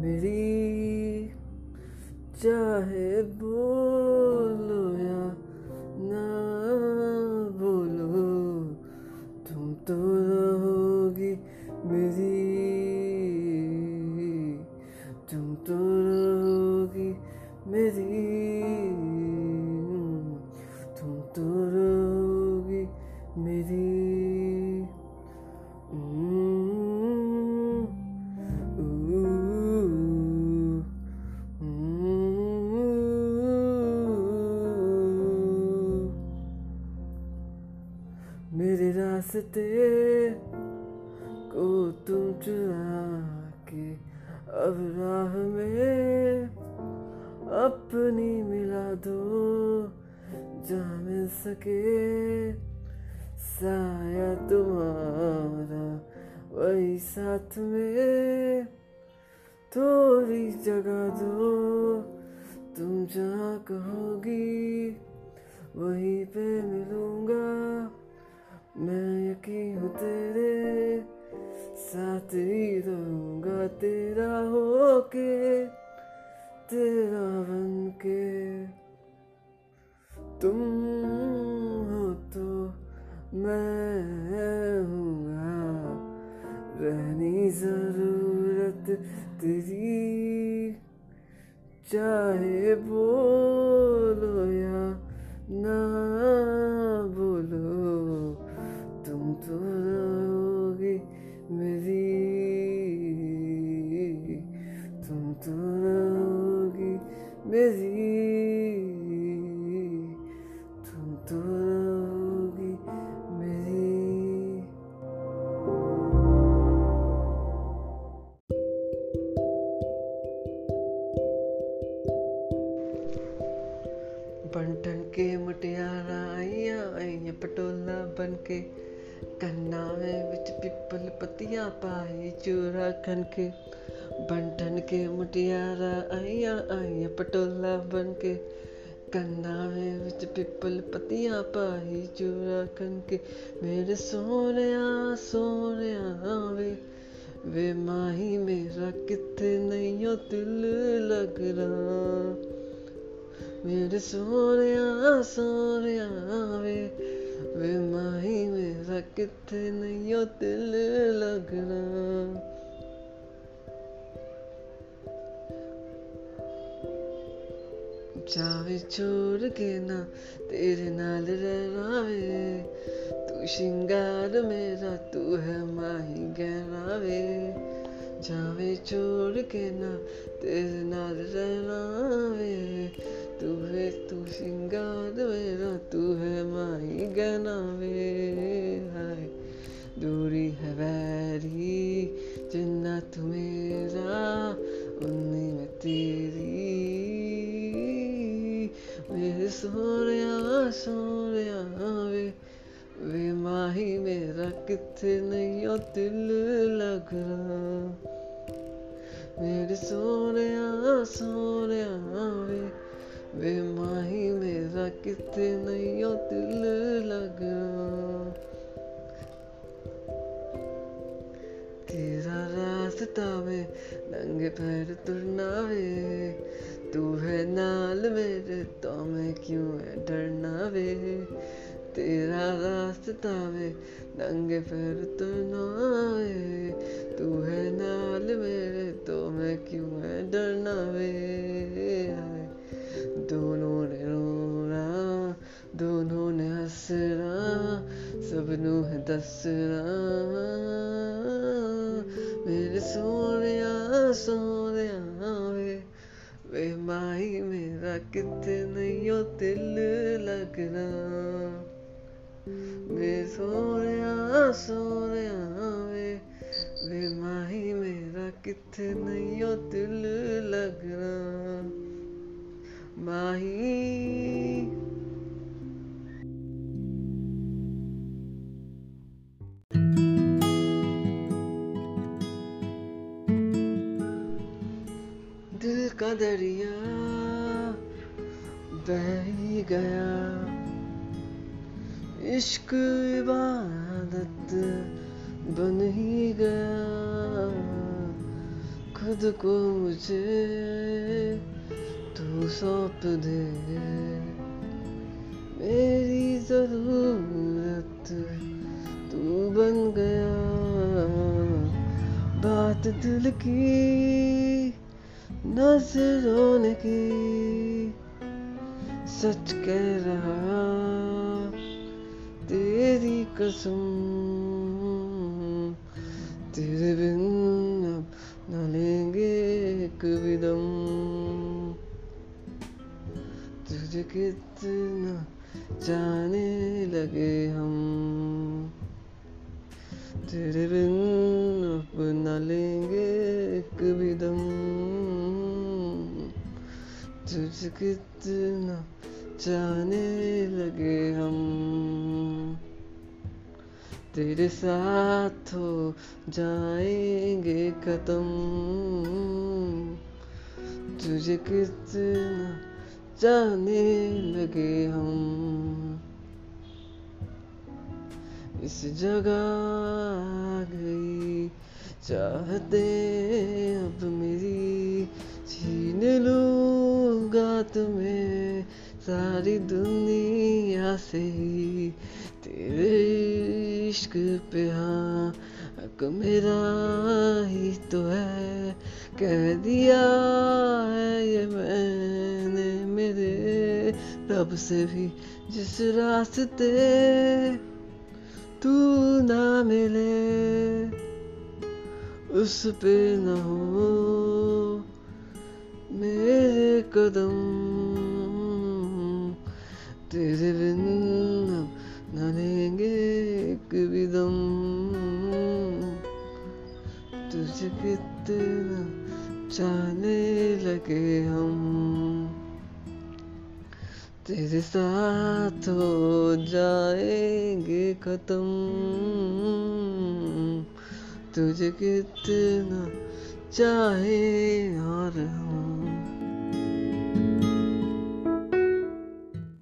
मेरी चाहे बोलो या ना बोलो तुम तो रहो रास्ते को तुम चुरा के अब राह में अपनी मिला दो जहाँ मिल सके। साया तुम्हारा वही साथ में थोड़ी जगह दो। तुम जहाँ कहोगी वहीं पे मिलूँगा। मैं यकीन हूँ तेरे साथ ही रहूँगा, तेरा होके, तेरा बन के तुम हो तो मैं रहनी ज़रूरत तेरी। चाहे बोलो या ना तुम तो मेरी। तुम तो रहोगी मेरी। तुम तो मेरी। बंटन के मुटियारा आइया आइया पटोला बन के। कन्ना में विच पिपल पतिया पाई चूरा खन के बंटन के मुटियारा आइया आइया पटोला बन के कन्ना में विच पिपल पतिया पाई चूरा खन के मेरे सोनिया सोनिया वे वे माही मेरा किथे नहीं हो दिल लग रहा मेरे सोनिया सोनिया वे वे माही किथे नहीं हो दिल लगना। जावे छोड़ के ना, तेरे नाल रहना वे तू श्रृंगार मेरा, तू है माही गहना वे जावे छोड़ के ना, तेरे नाल रहना वे तू है, तू श्रृंगार मेरा, तू है माही गहना वे दूरी है वैरी जिन्ना तू मेरा उन्नी मैं तेरी। मेरे सोनिया सोनिया वे वे माही मेरा किथे नहीं हो दिल लग रहा। मेरे सोनिया सोनिया वे वे माही मेरा, कितने नहीं हो दिल लग रहा। रास्ता में नंगे पैर तुरना वे तू है नाल मेरे तो मैं क्यों है डरना वे तेरा रास्ता में नंगे पैर तुरना वे तू है नाल मेरे तो मैं क्यों है डरना वे दोनों ने रोना, दोनों ने हंसना, सबनू है दसना। मेरे सोनिया सोनिया वे। वे माई मेरा कितने दिल लगना। मेरे सोनिया सोनिया वे। वे माही मेरा कितने दिल का दरिया बह ही गया। इश्क इबादत बन ही गया। खुद को मुझे तू सौंप दे। मेरी ज़रूरत तू बन गया। बात दिल की नज़रों की सच कह रहा तेरी कसम, तेरे बिन अब न लेंगे एक भी दम। तुझे कितना जाने लगे हम, तेरे बिन अब न लेंगे तुझे कितना जाने लगे हम। तेरे साथ हो जाएँगे खत्म। तुझे कितना जाने लगे हम। इस जगह गई, चाहते अब मेरी छीन लूँगा तुम्हें सारी दुनिया से तेरे इश्क पे हाँ हक मेरा ही तो है। कह दिया है ये मैंने मेरे रब से भी, जिस रास्ते तू ना मिले, उस पे न हो मेरे कदम। तेरे बिन न एक भी दम तुझे कितना जाने लगे हम तेरे साथ हो जाएँगे खत्म तुझे कितना चाहे और हम